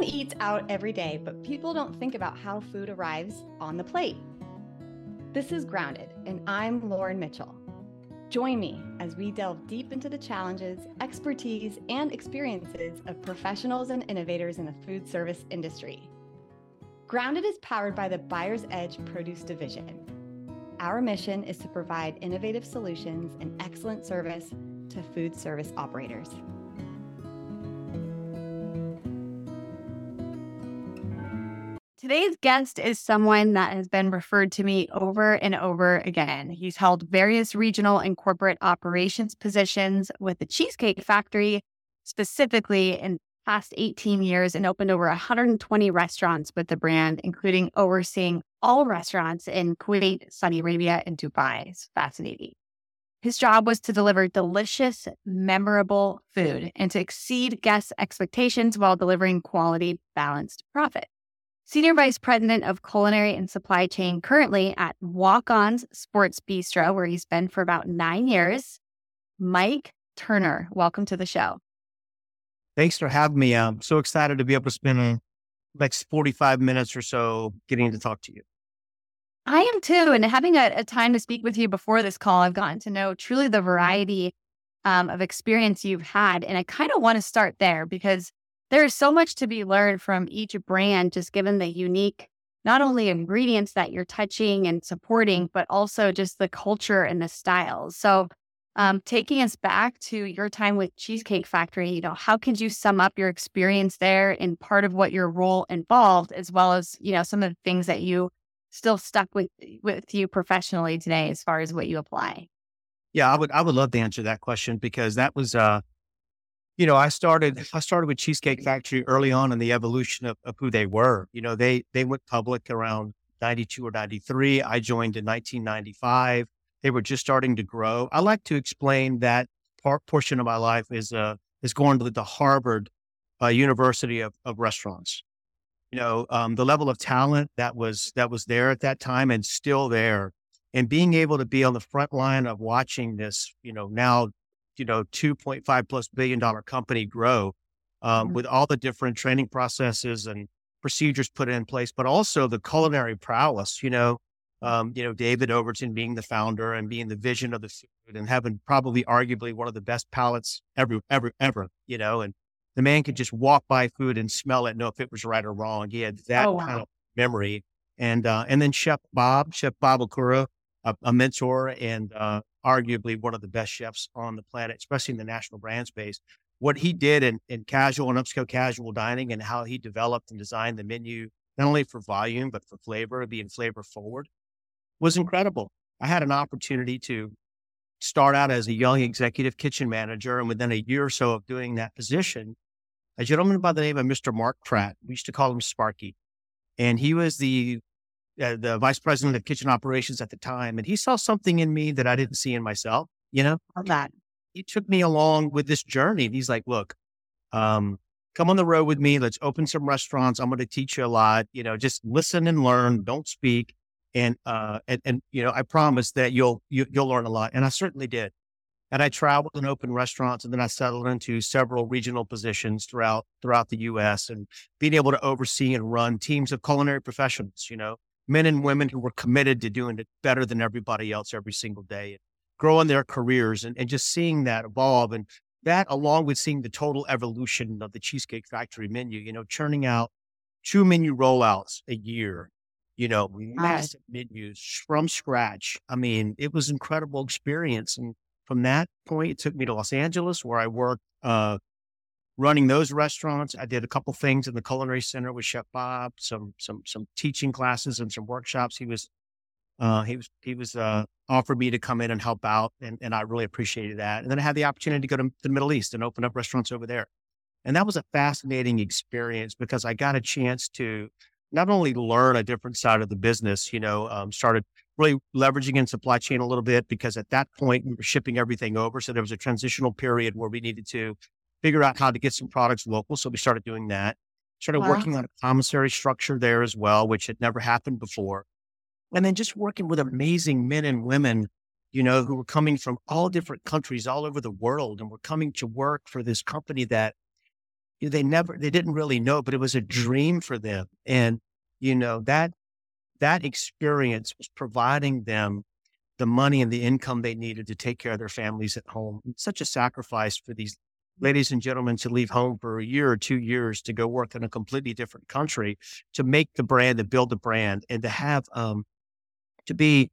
Everyone eats out every day, but people don't think about how food arrives on the plate. This is Grounded, and I'm Lauren Mitchell. Join me as we delve deep into the challenges, expertise, and experiences of professionals and innovators in the food service industry. Grounded is powered by the Buyer's Edge Produce Division. Our mission is to provide innovative solutions and excellent service to food service operators. Today's guest is someone that has been referred to me over and over again. He's held various regional and corporate operations positions with the Cheesecake Factory, specifically in past 18 years, and opened over 120 restaurants with the brand, including overseeing all restaurants in Kuwait, Saudi Arabia, and Dubai. It's fascinating. His job was to deliver delicious, memorable food and to exceed guests' expectations while delivering quality, balanced profit. Senior Vice President of Culinary and Supply Chain currently at Walk On's Sports Bistreaux, where he's been for about nine years. Mike Turner, welcome to the show. Thanks for having me. I'm so excited to be able to spend the next 45 minutes or so getting to talk to you. I am too. And having a, a time to speak with you before this call, I've gotten to know truly the variety um, of experience you've had. And I kind of want to start there because there is so much to be learned from each brand, just given the unique, not only ingredients that you're touching and supporting, but also just the culture and the styles. So, um, taking us back to your time with Cheesecake Factory, you know, how could you sum up your experience there and part of what your role involved, as well as you know some of the things that you still stuck with with you professionally today, as far as what you apply? Yeah, I would I would love to answer that question because that was uh you know, I started I started with Cheesecake Factory early on in the evolution of, of who they were. You know, they they went public around 92 or 93. I joined in 1995. They were just starting to grow. I like to explain that part portion of my life is uh is going to the Harvard uh, University of, of restaurants. You know, um, the level of talent that was that was there at that time and still there, and being able to be on the front line of watching this, you know, now you know, 2.5 plus billion dollar company grow um, mm-hmm. with all the different training processes and procedures put in place, but also the culinary prowess, you know, um, you know, David Overton being the founder and being the vision of the food and having probably arguably one of the best palates ever, ever, ever, you know, and the man could just walk by food and smell it, know if it was right or wrong. He had that oh, wow. kind of memory. And, uh, and then Chef Bob, Chef Bob Okura, a, a mentor and, uh, arguably one of the best chefs on the planet, especially in the national brand space. What he did in, in casual and upscale casual dining and how he developed and designed the menu, not only for volume, but for flavor, being flavor forward, was incredible. I had an opportunity to start out as a young executive kitchen manager. And within a year or so of doing that position, a gentleman by the name of Mr. Mark Pratt, we used to call him Sparky. And he was the uh, the vice president of kitchen operations at the time, and he saw something in me that I didn't see in myself. You know, that he took me along with this journey. He's like, "Look, um, come on the road with me. Let's open some restaurants. I'm going to teach you a lot. You know, just listen and learn. Don't speak." And uh, and, and you know, I promise that you'll you, will you will learn a lot, and I certainly did. And I traveled and opened restaurants, and then I settled into several regional positions throughout throughout the U.S. and being able to oversee and run teams of culinary professionals. You know, men and women who were committed to doing it better than everybody else every single day and growing their careers and, and just seeing that evolve. And that, along with seeing the total evolution of the Cheesecake Factory menu, you know, churning out two menu rollouts a year, you know, massive menus from scratch. I mean, it was incredible experience. And from that point, it took me to Los Angeles where I worked uh, running those restaurants. I did a couple things in the culinary center with Chef Bob, some some some teaching classes and some workshops. He was uh, he was he was uh, offered me to come in and help out, and, and I really appreciated that. And then I had the opportunity to go to the Middle East and open up restaurants over there, and that was a fascinating experience because I got a chance to not only learn a different side of the business, you know, um, started really leveraging in supply chain a little bit because at that point we were shipping everything over, so there was a transitional period where we needed to figure out how to get some products local. So we started doing that. Started wow. working on a commissary structure there as well, which had never happened before. And then just working with amazing men and women, you know, who were coming from all different countries all over the world and were coming to work for this company that they never, they didn't really know, but it was a dream for them. And, you know, that, that experience was providing them the money and the income they needed to take care of their families at home. It's such a sacrifice for these ladies and gentlemen to leave home for a year or two years to go work in a completely different country to make the brand and build the brand and to have um to be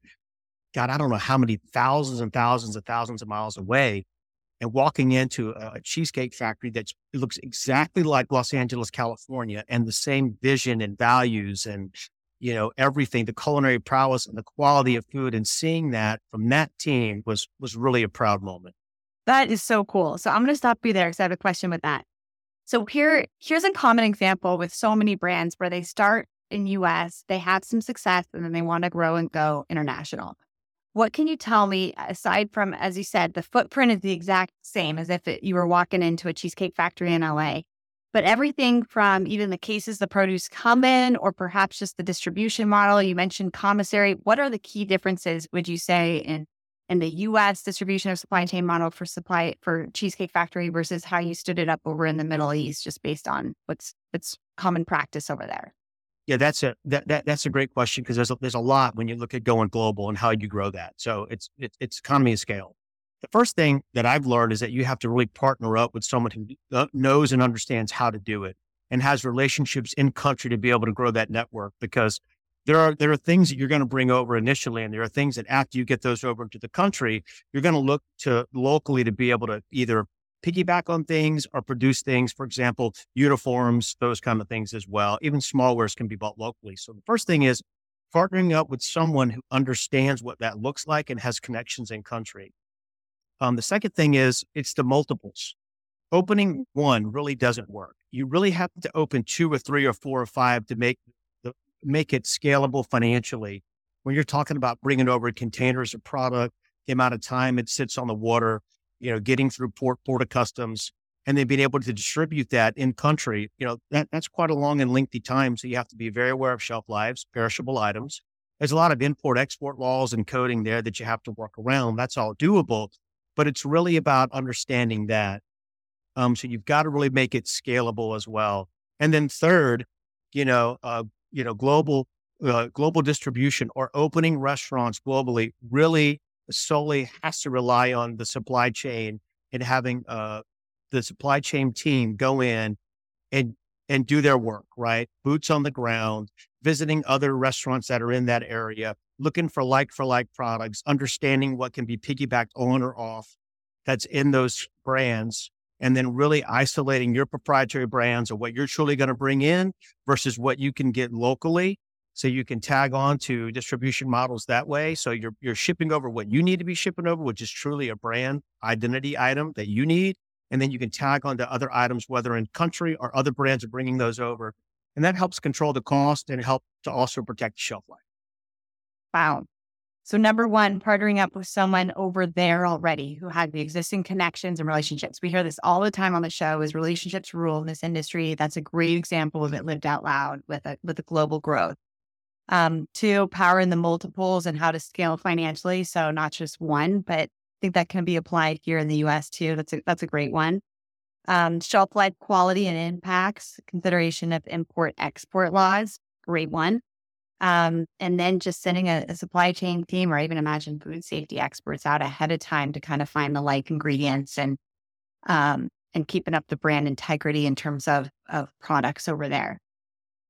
god i don't know how many thousands and thousands and thousands of miles away and walking into a, a cheesecake factory that looks exactly like los angeles california and the same vision and values and you know everything. The culinary prowess and the quality of food and seeing that from that team was was really a proud moment that is so cool. So I'm going to stop you there because I have a question with that. So here, here's a common example with so many brands where they start in US, they have some success, and then they want to grow and go international. What can you tell me aside from, as you said, the footprint is the exact same as if it, you were walking into a cheesecake factory in LA, but everything from even the cases the produce come in, or perhaps just the distribution model. You mentioned commissary. What are the key differences, would you say, in in the US distribution of supply chain model for supply for Cheesecake Factory versus how you stood it up over in the Middle East, just based on what's what's common practice over there? Yeah, that's a that, that that's a great question because there's a, there's a lot when you look at going global and how you grow that. So it's it, it's economy of scale. The first thing that I've learned is that you have to really partner up with someone who uh, knows and understands how to do it and has relationships in country to be able to grow that network because there are there are things that you're going to bring over initially, and there are things that after you get those over into the country, you're going to look to locally to be able to either piggyback on things or produce things. For example, uniforms, those kind of things as well. Even smallwares can be bought locally. So the first thing is partnering up with someone who understands what that looks like and has connections in country. Um, the second thing is it's the multiples. Opening one really doesn't work. You really have to open two or three or four or five to make make it scalable financially. When you're talking about bringing over containers of product, the amount of time it sits on the water, you know, getting through port, port of customs, and then being able to distribute that in country, you know, that, that's quite a long and lengthy time. So you have to be very aware of shelf lives, perishable items. There's a lot of import export laws and coding there that you have to work around. That's all doable, but it's really about understanding that. Um, so you've got to really make it scalable as well. And then third, you know, uh, you know, global, uh, global distribution or opening restaurants globally really solely has to rely on the supply chain and having uh, the supply chain team go in and and do their work, right? Boots on the ground, visiting other restaurants that are in that area, looking for like for like products, understanding what can be piggybacked on or off that's in those brands and then really isolating your proprietary brands or what you're truly going to bring in versus what you can get locally. So you can tag on to distribution models that way. So you're you're shipping over what you need to be shipping over, which is truly a brand identity item that you need, and then you can tag on to other items, whether in country or other brands are bringing those over, and that helps control the cost and help to also protect shelf life. Wow, so, number one, partnering up with someone over there already who had the existing connections and relationships. We hear this all the time on the show is relationships rule in this industry. That's a great example of it lived out loud with a with a global growth. Um, two, power in the multiples and how to scale financially. So not just one, but I think that can be applied here in the US too. That's a that's a great one. Um, shelf life quality and impacts, consideration of import export laws, great one. Um, and then just sending a, a, supply chain team or even imagine food safety experts out ahead of time to kind of find the like ingredients and um, and keeping up the brand integrity in terms of of products over there.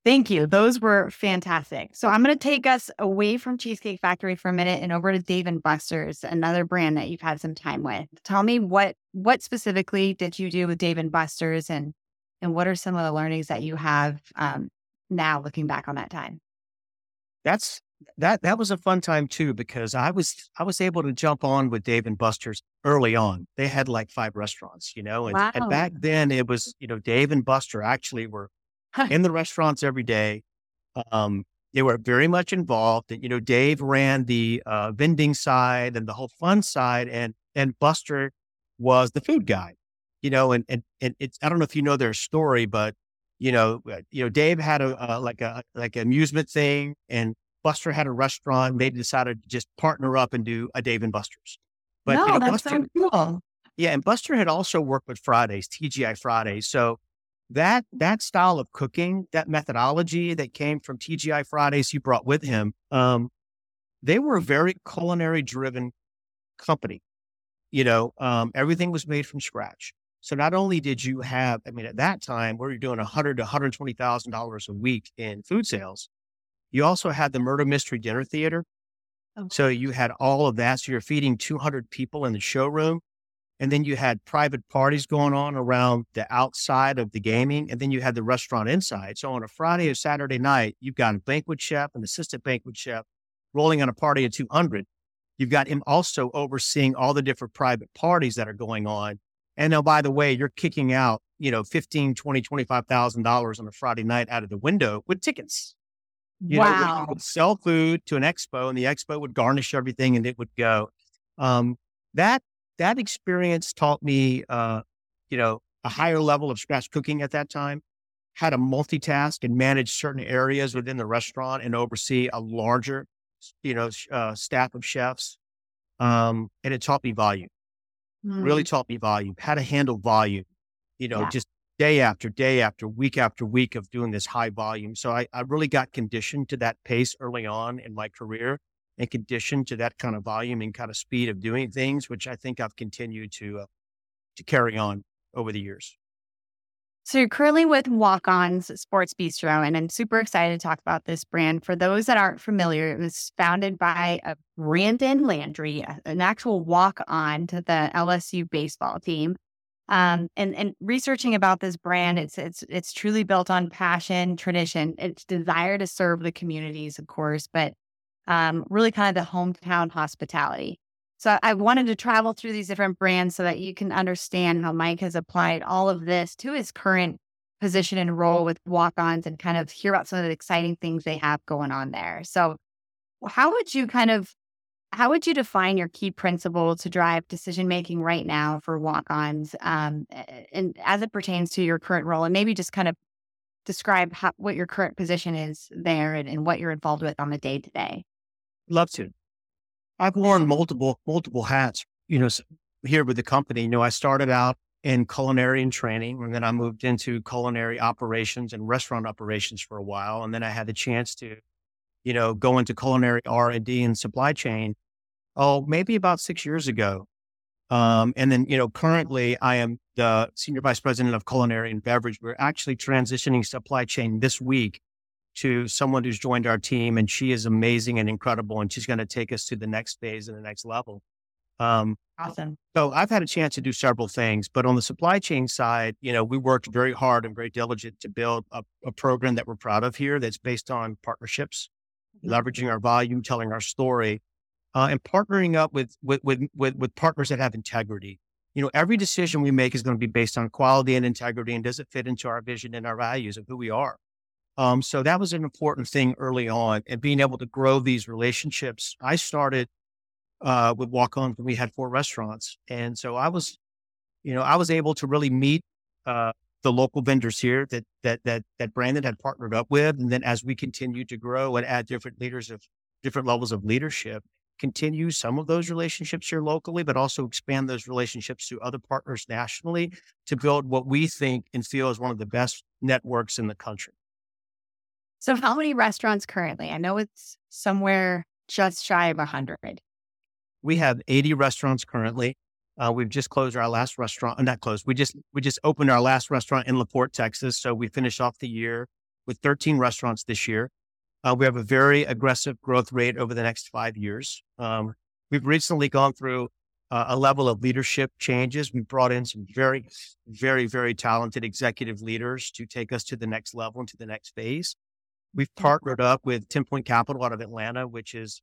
Thank you. Those were fantastic. So I'm going to take us away from Cheesecake Factory for a minute and over to Dave and Buster's, another brand that you've had some time with. Tell me what what specifically did you do with Dave and Buster's, and and what are some of the learnings that you have um, now looking back on that time? That's that that was a fun time too because I was I was able to jump on with Dave and Buster's early on. They had like five restaurants, you know, and, wow. and back then it was you know Dave and Buster actually were in the restaurants every day. Um, they were very much involved, and you know Dave ran the uh, vending side and the whole fun side, and and Buster was the food guy, you know, and and and it's I don't know if you know their story, but you know, uh, you know, Dave had a, like a like an amusement thing, and Buster had a restaurant. They decided to just partner up and do a Dave and Buster's. But no, you know, that's Buster, so cool. Yeah, and Buster had also worked with Fridays, TGI Fridays. So that that style of cooking, that methodology that came from TGI Fridays he brought with him, um, they were a very culinary driven company. You know, um, everything was made from scratch. So not only did you have, I mean, at that time where you're doing a hundred to hundred twenty thousand dollars a week in food sales, you also had the murder mystery dinner theater. Oh. So you had all of that. So you're feeding 200 people in the showroom. And then you had private parties going on around the outside of the gaming. And then you had the restaurant inside. So on a Friday or Saturday night, you've got a banquet chef, an assistant banquet chef rolling on a party of 200. You've got him also overseeing all the different private parties that are going on. And now, by the way, you're kicking out, you know, 15, 20, $25,000 on a Friday night out of the window with tickets. You wow. Know, would sell food to an expo and the expo would garnish everything and it would go. Um, that that experience taught me, uh, you know, a higher level of scratch cooking at that time, how to multitask and manage certain areas within the restaurant and oversee a larger, you know, uh, staff of chefs. Um, and it taught me volume, mm. really taught me volume, how to handle volume, you know, yeah. just day after day after week after week of doing this high volume. So I, I really got conditioned to that pace early on in my career and conditioned to that kind of volume and kind of speed of doing things, which I think I've continued to uh, to carry on over the years. So you're currently with Walk On's Sports Bistreaux, and I'm super excited to talk about this brand. For those that aren't familiar, it was founded by a Brandon Landry, an actual walk on to the LSU baseball team. Um, and and researching about this brand, it's it's it's truly built on passion, tradition, its desire to serve the communities, of course, but um, really kind of the hometown hospitality. So I wanted to travel through these different brands so that you can understand how Mike has applied all of this to his current position and role with walk-ons and kind of hear about some of the exciting things they have going on there. So how would you kind of how would you define your key principle to drive decision making right now for walk-ons um, and as it pertains to your current role and maybe just kind of describe how, what your current position is there and, and what you're involved with on the day to day Love to. I've worn multiple, multiple hats, you know, here with the company. You know, I started out in culinary and training, and then I moved into culinary operations and restaurant operations for a while. And then I had the chance to, you know, go into culinary R and D and supply chain. Oh, maybe about six years ago. Um, and then, you know, currently I am the senior vice president of culinary and beverage. We're actually transitioning supply chain this week to someone who's joined our team and she is amazing and incredible and she's going to take us to the next phase and the next level. Um, awesome. So I've had a chance to do several things, but on the supply chain side, you know, we worked very hard and very diligent to build a, a program that we're proud of here that's based on partnerships, mm-hmm. leveraging our volume, telling our story, uh, and partnering up with, with, with, with, with partners that have integrity. You know, every decision we make is going to be based on quality and integrity and does it fit into our vision and our values of who we are. Um, so that was an important thing early on and being able to grow these relationships. I started uh, with Walk On when we had four restaurants. And so I was, you know, I was able to really meet uh, the local vendors here that, that, that, that Brandon had partnered up with. And then as we continued to grow and add different leaders of different levels of leadership, continue some of those relationships here locally, but also expand those relationships to other partners nationally to build what we think and feel is one of the best networks in the country. So, how many restaurants currently? I know it's somewhere just shy of 100. We have 80 restaurants currently. Uh, we've just closed our last restaurant, uh, not closed. We just we just opened our last restaurant in La Porte, Texas. So we finished off the year with 13 restaurants this year. Uh, we have a very aggressive growth rate over the next five years. Um, we've recently gone through uh, a level of leadership changes. We brought in some very, very, very talented executive leaders to take us to the next level and to the next phase. We've partnered up with 10 Point Capital out of Atlanta, which is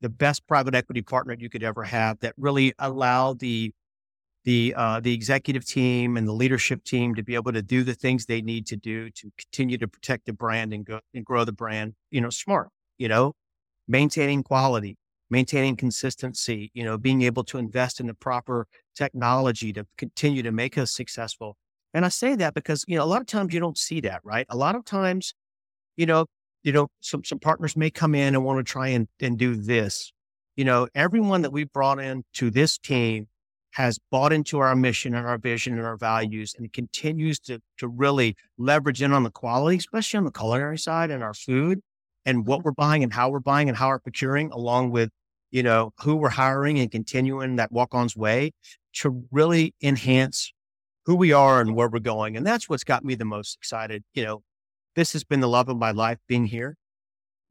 the best private equity partner you could ever have that really allow the the uh, the executive team and the leadership team to be able to do the things they need to do to continue to protect the brand and go and grow the brand, you know, smart, you know, maintaining quality, maintaining consistency, you know, being able to invest in the proper technology to continue to make us successful. And I say that because, you know, a lot of times you don't see that, right? A lot of times you know, you know, some, some partners may come in and want to try and, and do this. You know, everyone that we brought in to this team has bought into our mission and our vision and our values and continues to, to really leverage in on the quality, especially on the culinary side and our food and what we're buying and how we're buying and how we're procuring, along with, you know, who we're hiring and continuing that walk on's way to really enhance who we are and where we're going. And that's what's got me the most excited. You know, this has been the love of my life being here.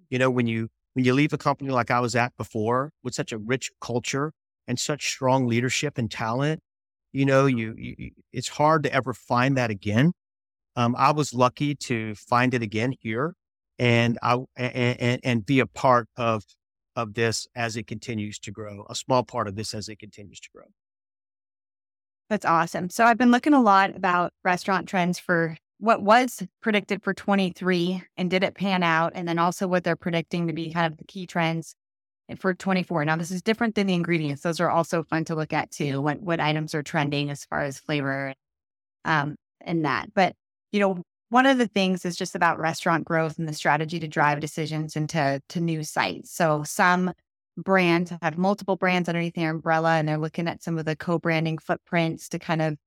You know, when you when you leave a company like I was at before with such a rich culture and such strong leadership and talent, you know, you, you it's hard to ever find that again. Um, I was lucky to find it again here, and I and, and be a part of of this as it continues to grow, a small part of this as it continues to grow. That's awesome. So I've been looking a lot about restaurant trends for what was predicted for 23 and did it pan out? And then also what they're predicting to be kind of the key trends for 24. Now, this is different than the ingredients. Those are also fun to look at too. What, what items are trending as far as flavor um, and that. But, you know, one of the things is just about restaurant growth and the strategy to drive decisions into to new sites. So some brands have multiple brands underneath their umbrella and they're looking at some of the co-branding footprints to kind of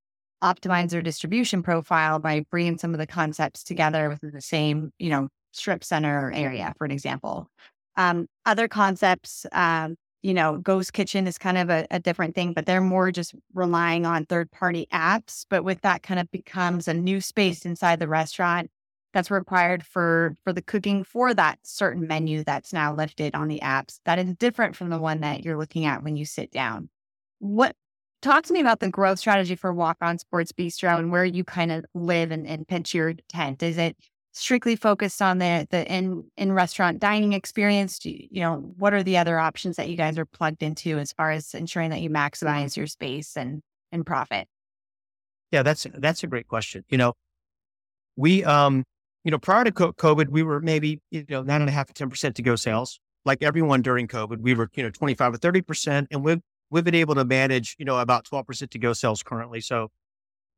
optimize their distribution profile by bringing some of the concepts together within the same, you know, strip center area, for an example. Um, other concepts, um, you know, Ghost Kitchen is kind of a, a, different thing, but they're more just relying on third party apps. But with that, kind of becomes a new space inside the restaurant that's required for for the cooking for that certain menu that's now lifted on the apps. That is different from the one that you're looking at when you sit down. What talk to me about the growth strategy for Walk On Sports Bistreaux and where you kind of live and, and pitch your tent. Is it strictly focused on the the in in restaurant dining experience? Do you, you know what are the other options that you guys are plugged into as far as ensuring that you maximize your space and and profit? Yeah, that's that's a great question. You know, we um you know prior to COVID, we were maybe you know nine and a half to ten percent to go sales. Like everyone during COVID, we were you know twenty five or thirty percent, and we've we've been able to manage, you know, about 12% to go sales currently. So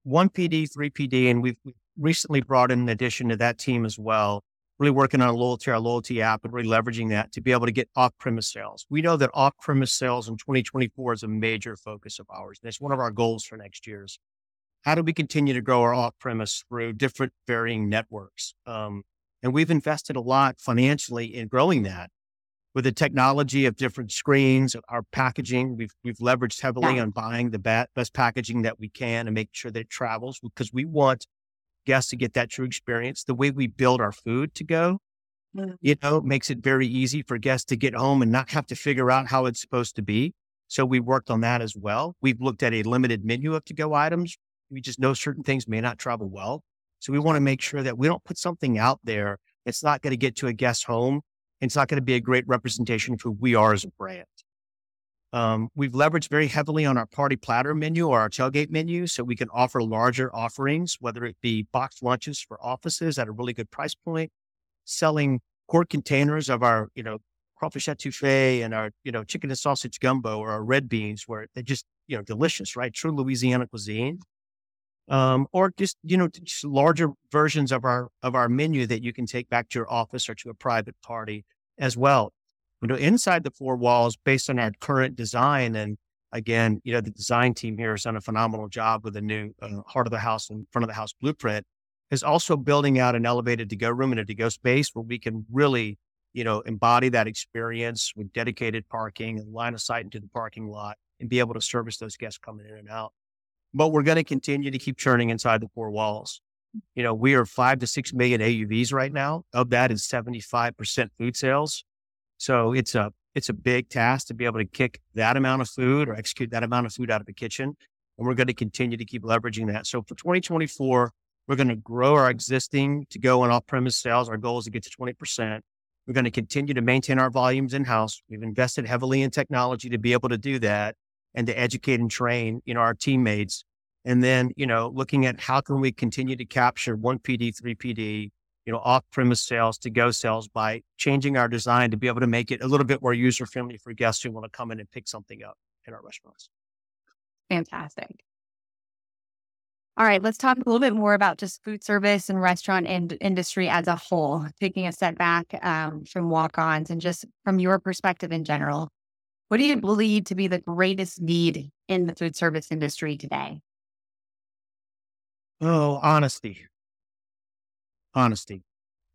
one PD, three PD, and we've recently brought in an addition to that team as well, really working on loyalty, our loyalty app and really leveraging that to be able to get off premise sales. We know that off premise sales in 2024 is a major focus of ours. And it's one of our goals for next year's. How do we continue to grow our off premise through different varying networks? Um, and we've invested a lot financially in growing that with the technology of different screens, our packaging, we've we've leveraged heavily yeah. on buying the best packaging that we can and making sure that it travels because we want guests to get that true experience. The way we build our food to go, mm-hmm. you know, makes it very easy for guests to get home and not have to figure out how it's supposed to be. So we worked on that as well. We've looked at a limited menu of to go items. We just know certain things may not travel well. So we want to make sure that we don't put something out there that's not going to get to a guest home it's not going to be a great representation of who we are as a brand. Um, we've leveraged very heavily on our party platter menu or our tailgate menu so we can offer larger offerings, whether it be boxed lunches for offices at a really good price point, selling quart containers of our, you know, crawfish etouffee and our, you know, chicken and sausage gumbo or our red beans where they're just, you know, delicious, right? True Louisiana cuisine um, or just you know just larger versions of our of our menu that you can take back to your office or to a private party as well. You know, inside the four walls, based on our current design, and again, you know, the design team here has done a phenomenal job with the new uh, heart of the house and front of the house blueprint. Is also building out an elevated to go room and a to go space where we can really, you know, embody that experience with dedicated parking and line of sight into the parking lot and be able to service those guests coming in and out but we're going to continue to keep churning inside the four walls. You know, we are five to six million AUVs right now. Of that is 75% food sales. So it's a, it's a big task to be able to kick that amount of food or execute that amount of food out of the kitchen. And we're going to continue to keep leveraging that. So for 2024, we're going to grow our existing to go and off premise sales. Our goal is to get to 20%. We're going to continue to maintain our volumes in house. We've invested heavily in technology to be able to do that and to educate and train, you know, our teammates. And then, you know, looking at how can we continue to capture one PD, three PD, you know, off premise sales to go sales by changing our design to be able to make it a little bit more user friendly for guests who want to come in and pick something up in our restaurants. Fantastic. All right, let's talk a little bit more about just food service and restaurant and industry as a whole, taking a step back um, from walk ons and just from your perspective in general What do you believe to be the greatest need in the food service industry today? Oh, honesty. Honesty.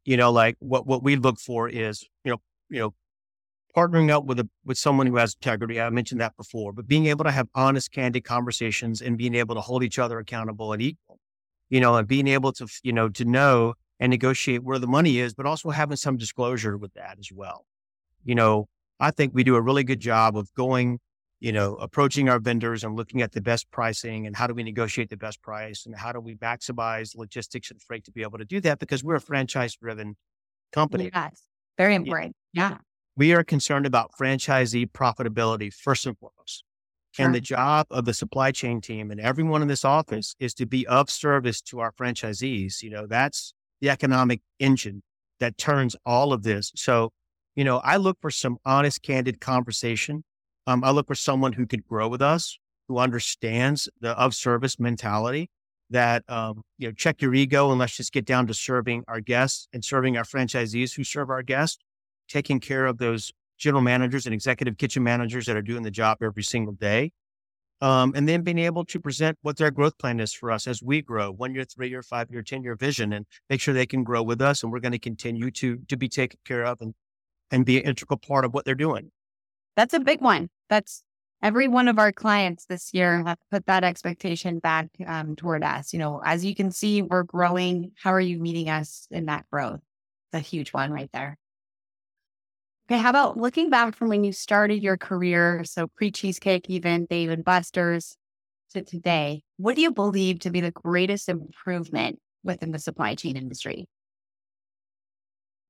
You know, like what what we look for is, you know, you know, partnering up with a with someone who has integrity. I mentioned that before, but being able to have honest, candid conversations and being able to hold each other accountable and equal. You know, and being able to, you know, to know and negotiate where the money is, but also having some disclosure with that as well. You know, I think we do a really good job of going you know, approaching our vendors and looking at the best pricing and how do we negotiate the best price and how do we maximize logistics and freight to be able to do that because we're a franchise driven company. Yes, very important. Yeah. yeah. We are concerned about franchisee profitability first and foremost. Sure. And the job of the supply chain team and everyone in this office is to be of service to our franchisees. You know, that's the economic engine that turns all of this. So, you know, I look for some honest, candid conversation um, I look for someone who could grow with us, who understands the of service mentality that, um, you know, check your ego and let's just get down to serving our guests and serving our franchisees who serve our guests, taking care of those general managers and executive kitchen managers that are doing the job every single day. Um, and then being able to present what their growth plan is for us as we grow one year, three year, five year, 10 year vision and make sure they can grow with us. And we're going to continue to, to be taken care of and, and be an integral part of what they're doing. That's a big one. That's every one of our clients this year have put that expectation back um, toward us. You know, as you can see, we're growing. How are you meeting us in that growth? It's a huge one right there. Okay, how about looking back from when you started your career, so pre cheesecake, even Dave and Buster's, to today? What do you believe to be the greatest improvement within the supply chain industry?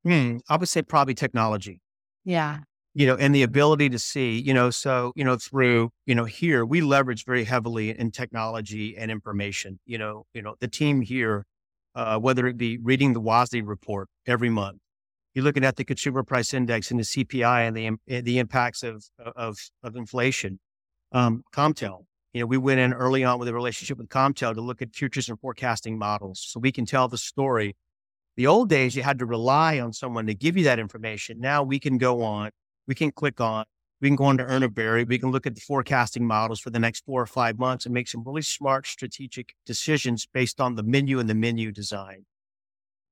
Hmm, I would say probably technology. Yeah you know, and the ability to see, you know, so, you know, through, you know, here we leverage very heavily in technology and information, you know, you know, the team here, uh, whether it be reading the WASDE report every month, you're looking at the consumer price index and the CPI and the, eh, the impacts of, of, of inflation. Um, Comtel, you know, we went in early on with a relationship with Comtel to look at futures and forecasting models so we can tell the story. The old days, you had to rely on someone to give you that information. Now we can go on we can click on, we can go into Urner Barry, we can look at the forecasting models for the next four or five months and make some really smart strategic decisions based on the menu and the menu design.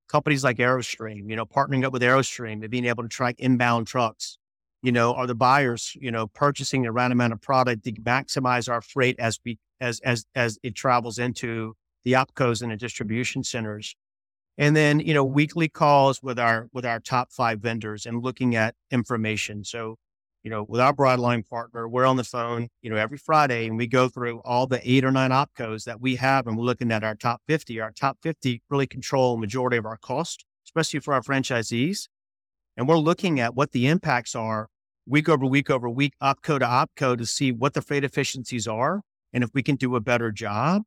Companies like Aerostream, you know, partnering up with Aerostream and being able to track inbound trucks, you know, are the buyers, you know, purchasing the right amount of product to maximize our freight as we as as as it travels into the opcos and the distribution centers and then you know weekly calls with our with our top five vendors and looking at information. So you know with our broadline partner we're on the phone you know every friday and we go through all the eight or nine opcos that we have and we're looking at our top 50 our top 50 really control majority of our cost especially for our franchisees and we're looking at what the impacts are week over week over week opco to opco to see what the freight efficiencies are and if we can do a better job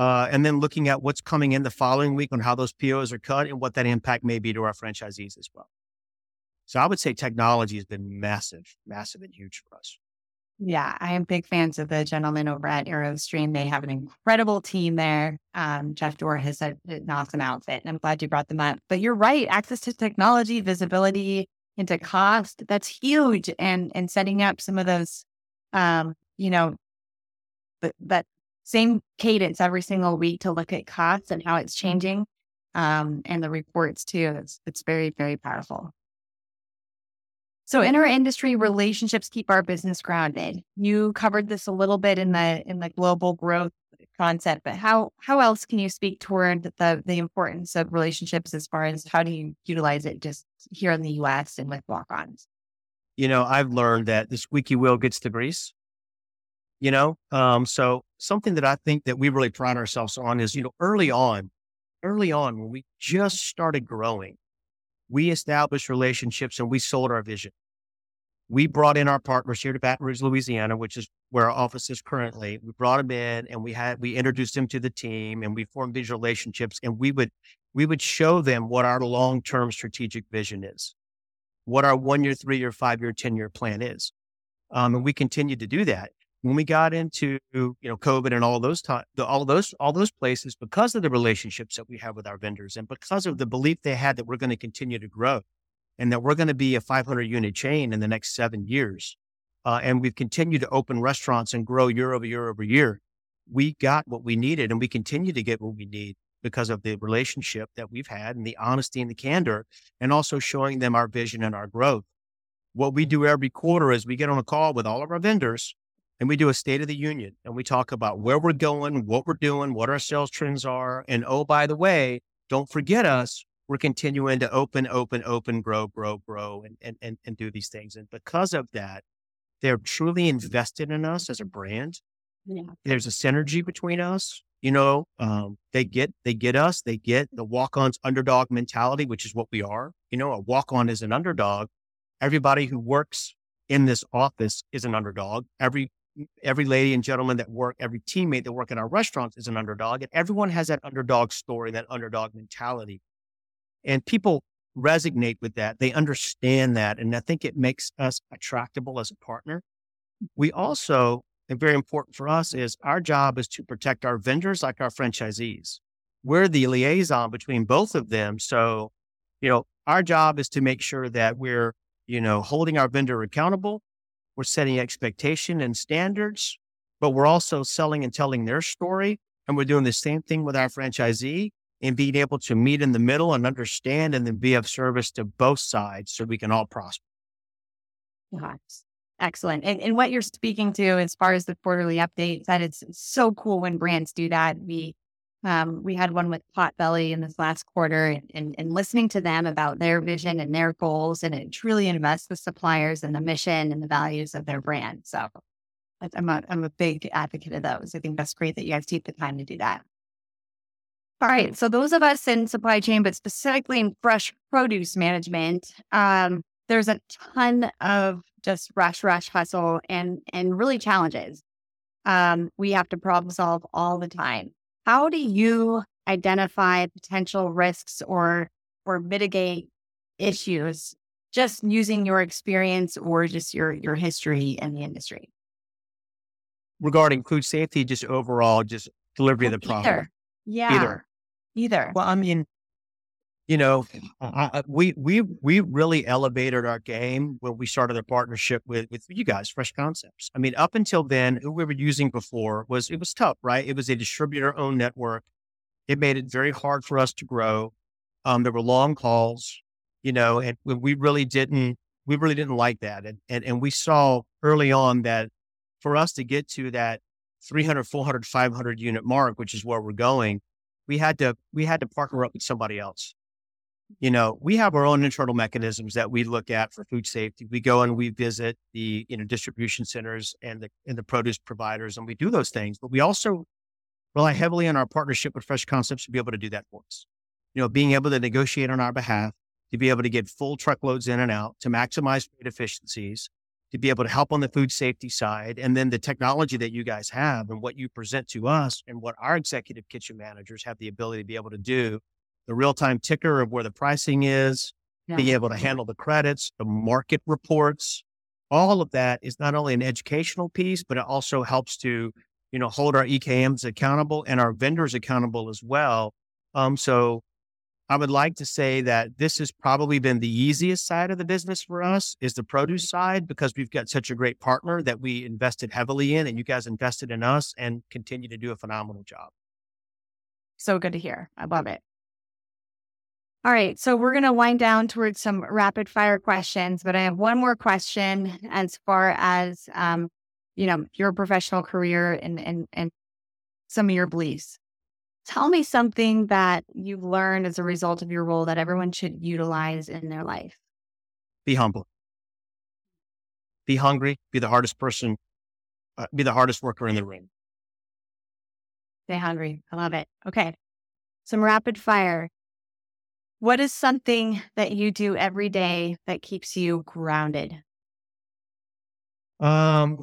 uh, and then looking at what's coming in the following week on how those POs are cut and what that impact may be to our franchisees as well. So I would say technology has been massive, massive and huge for us. Yeah, I am big fans of the gentlemen over at Aerostream. They have an incredible team there. Um, Jeff Dorr has an awesome outfit, and I'm glad you brought them up. But you're right, access to technology, visibility into cost, that's huge. And and setting up some of those, um, you know, but that same cadence every single week to look at costs and how it's changing um, and the reports too. It's, it's very, very powerful. So in our industry, relationships keep our business grounded. You covered this a little bit in the in the global growth concept, but how how else can you speak toward the the importance of relationships as far as how do you utilize it just here in the US and with walk-ons? You know, I've learned that the squeaky wheel gets the grease you know um, so something that i think that we really pride ourselves on is you know early on early on when we just started growing we established relationships and we sold our vision. We brought in our partners here to baton rouge louisiana which is where our office is currently. We brought them in and we had we introduced them to the team and we formed these relationships and we would we would show them what our long-term strategic vision is what our one year three year five year ten year plan is um, and we continued to do that when we got into you know COVID and all those time, all those all those places, because of the relationships that we have with our vendors, and because of the belief they had that we're going to continue to grow, and that we're going to be a 500 unit chain in the next seven years, uh, and we've continued to open restaurants and grow year over year over year. We got what we needed and we continue to get what we need because of the relationship that we've had and the honesty and the candor, and also showing them our vision and our growth. What we do every quarter is we get on a call with all of our vendors and we do a state of the union and we talk about where we're going, what we're doing, what our sales trends are. And oh, by the way, don't forget us. We're continuing to open, open, open, grow, grow, grow, and, and, and, and do these things. And because of that, they're truly invested in us as a brand. Yeah. There's a synergy between us. You know, um, they get they get us. They get the walk-ons underdog mentality, which is what we are. You know, a walk-on is an underdog. Everybody who works in this office is an underdog. Every every lady and gentleman that work, every teammate that work in our restaurants is an underdog, and everyone has that underdog story, that underdog mentality. And people resonate with that. They understand that. And I think it makes us attractable as a partner. We also, and very important for us, is our job is to protect our vendors like our franchisees. We're the liaison between both of them. So, you know, our job is to make sure that we're, you know, holding our vendor accountable. We're setting expectation and standards, but we're also selling and telling their story. And we're doing the same thing with our franchisee and being able to meet in the middle and understand and then be of service to both sides so we can all prosper. Yes. Excellent. And, and what you're speaking to as far as the quarterly updates, that it's so cool when brands do that. We um, we had one with Potbelly in this last quarter and, and, and, listening to them about their vision and their goals. And it truly invests the suppliers and the mission and the values of their brand. So I'm a, I'm a big advocate of those. I think that's great that you guys take the time to do that. All right. So those of us in supply chain, but specifically in fresh produce management, um, there's a ton of just rush, rush, hustle, and and really challenges. Um, we have to problem solve all the time. How do you identify potential risks or or mitigate issues just using your experience or just your your history in the industry? Regarding food safety, just overall, just delivery of the product. Yeah. Either either. Well, I mean, you know, I, we we we really elevated our game when we started a partnership with with you guys, Fresh Concepts. I mean, up until then, who we were using before was it was tough, right? It was a distributor owned network. It made it very hard for us to grow. Um, there were long calls, you know, and we really didn't we really didn't like that, and and and we saw early on that for us to get to that 300, 400, 500 unit mark, which is where we're going, we had to we had to partner up with somebody else. You know, we have our own internal mechanisms that we look at for food safety. We go and we visit the you know distribution centers and the and the produce providers, and we do those things. But we also rely heavily on our partnership with Fresh Concepts to be able to do that for us. You know, being able to negotiate on our behalf, to be able to get full truckloads in and out, to maximize freight efficiencies, to be able to help on the food safety side. And then the technology that you guys have and what you present to us and what our executive kitchen managers have the ability to be able to do the real time ticker of where the pricing is, yeah. being able to handle the credits, the market reports. All of that is not only an educational piece, but it also helps to, you know, hold our EKMs accountable and our vendors accountable as well. Um, so I would like to say that this has probably been the easiest side of the business for us is the produce side because we've got such a great partner that we invested heavily in and you guys invested in us and continue to do a phenomenal job. So good to hear. I love it. All right. So we're going to wind down towards some rapid fire questions, but I have one more question as far as, um, you know, your professional career and, and, and some of your beliefs. Tell me something that you've learned as a result of your role that everyone should utilize in their life. Be humble. Be hungry. Be the hardest person. Uh, be the hardest worker in the room. Stay hungry. I love it. Okay. Some rapid fire. What is something that you do every day that keeps you grounded? Um,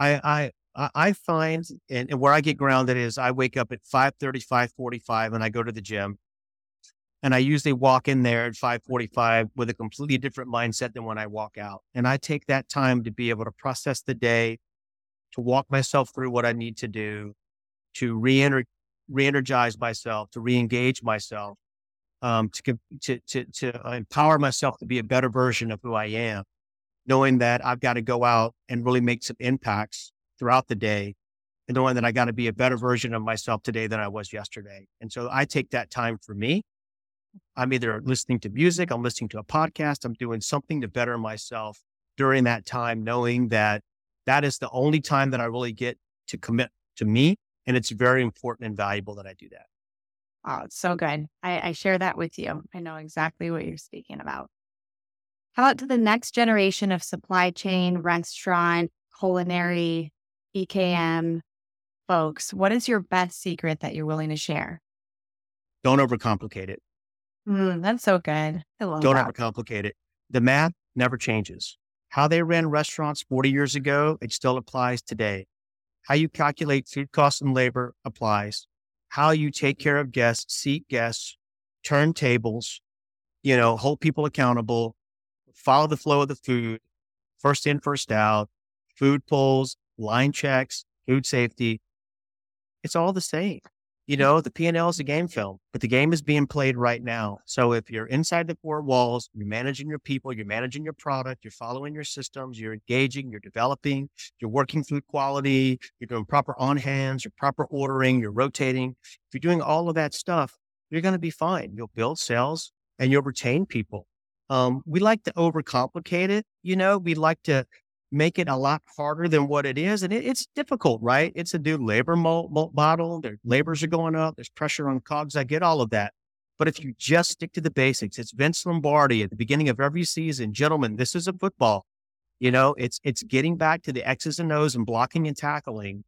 I I I find, and, and, where I get grounded is I wake up at 5.30, 5.45 and I go to the gym. And I usually walk in there at 5.45 with a completely different mindset than when I walk out. And I take that time to be able to process the day, to walk myself through what I need to do, to re re-energize myself, to re-engage myself, um, to, to, to, to empower myself to be a better version of who I am. knowing that I've got to go out and really make some impacts throughout the day and knowing that I got to be a better version of myself today than I was yesterday. And so I take that time for me. I'm either listening to music, I'm listening to a podcast, I'm doing something to better myself during that time, knowing that that is the only time that I really get to commit to me. And it's very important and valuable that I do that. Oh, it's so good. I, I share that with you. I know exactly what you're speaking about. How about to the next generation of supply chain, restaurant, culinary, EKM folks? What is your best secret that you're willing to share? Don't overcomplicate it. Mm, that's so good. I love Don't that. overcomplicate it. The math never changes. How they ran restaurants 40 years ago, it still applies today. How you calculate food costs and labor applies. How you take care of guests, seat guests, turn tables, you know, hold people accountable, follow the flow of the food, first in, first out, food pulls, line checks, food safety. It's all the same. You know, the P&L is a game film, but the game is being played right now. So if you're inside the four walls, you're managing your people, you're managing your product, you're following your systems, you're engaging, you're developing, you're working through quality, you're doing proper on hands, you're proper ordering, you're rotating. If you're doing all of that stuff, you're going to be fine. You'll build sales and you'll retain people. Um, we like to overcomplicate it. You know, we like to make it a lot harder than what it is. And it, it's difficult, right? It's a new labor mo- mo- model. Their labors are going up. There's pressure on cogs. I get all of that. But if you just stick to the basics, it's Vince Lombardi at the beginning of every season. Gentlemen, this is a football. You know, it's it's getting back to the X's and O's and blocking and tackling.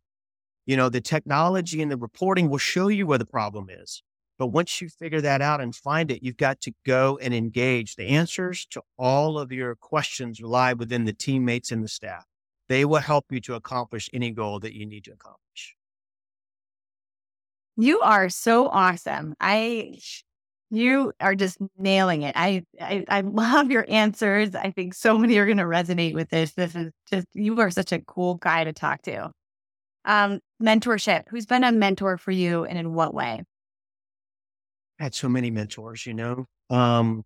You know, the technology and the reporting will show you where the problem is. But once you figure that out and find it, you've got to go and engage. The answers to all of your questions lie within the teammates and the staff. They will help you to accomplish any goal that you need to accomplish. You are so awesome. I you are just nailing it. I, I I love your answers. I think so many are going to resonate with this. This is just you are such a cool guy to talk to. Um, mentorship. Who's been a mentor for you, and in what way? Had so many mentors, you know. Um,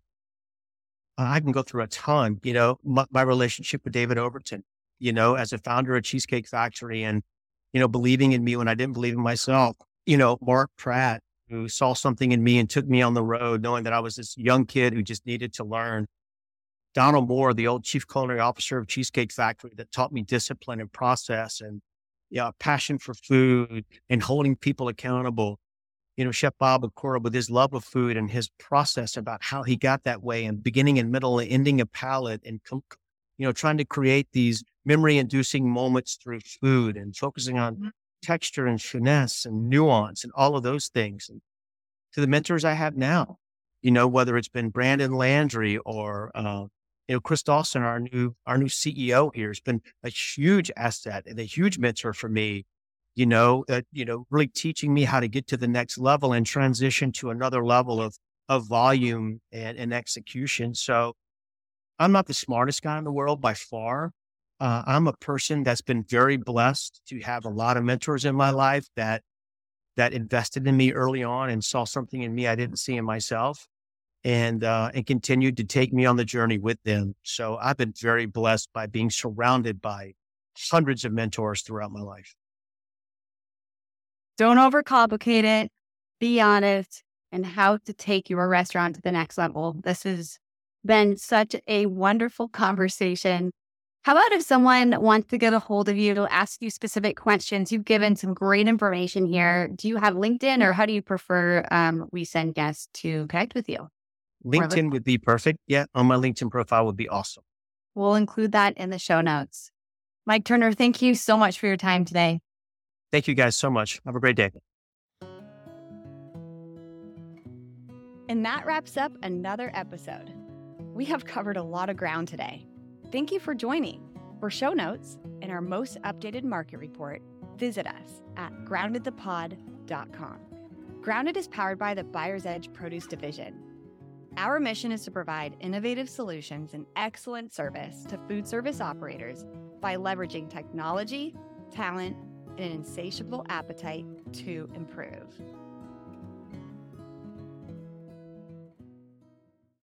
I can go through a ton, you know, my, my, relationship with David Overton, you know, as a founder of Cheesecake Factory and, you know, believing in me when I didn't believe in myself, you know, Mark Pratt, who saw something in me and took me on the road, knowing that I was this young kid who just needed to learn. Donald Moore, the old chief culinary officer of Cheesecake Factory that taught me discipline and process and, yeah, passion for food and holding people accountable you know, Chef Bob Okura with his love of food and his process about how he got that way and beginning and middle and ending a palate and, you know, trying to create these memory inducing moments through food and focusing on mm-hmm. texture and finesse and nuance and all of those things. And to the mentors I have now, you know, whether it's been Brandon Landry or, uh, you know, Chris Dawson, our new, our new CEO here has been a huge asset and a huge mentor for me you know, uh, you know, really teaching me how to get to the next level and transition to another level of of volume and, and execution. So I'm not the smartest guy in the world by far. Uh, I'm a person that's been very blessed to have a lot of mentors in my life that that invested in me early on and saw something in me I didn't see in myself, and uh, and continued to take me on the journey with them. So I've been very blessed by being surrounded by hundreds of mentors throughout my life. Don't overcomplicate it. Be honest and how to take your restaurant to the next level. This has been such a wonderful conversation. How about if someone wants to get a hold of you to ask you specific questions? You've given some great information here. Do you have LinkedIn or how do you prefer um, we send guests to connect with you? LinkedIn would be perfect. Yeah, on my LinkedIn profile would be awesome. We'll include that in the show notes. Mike Turner, thank you so much for your time today. Thank you guys so much. Have a great day. And that wraps up another episode. We have covered a lot of ground today. Thank you for joining. For show notes and our most updated market report, visit us at groundedthepod.com. Grounded is powered by the Buyer's Edge Produce Division. Our mission is to provide innovative solutions and excellent service to food service operators by leveraging technology, talent, an insatiable appetite to improve.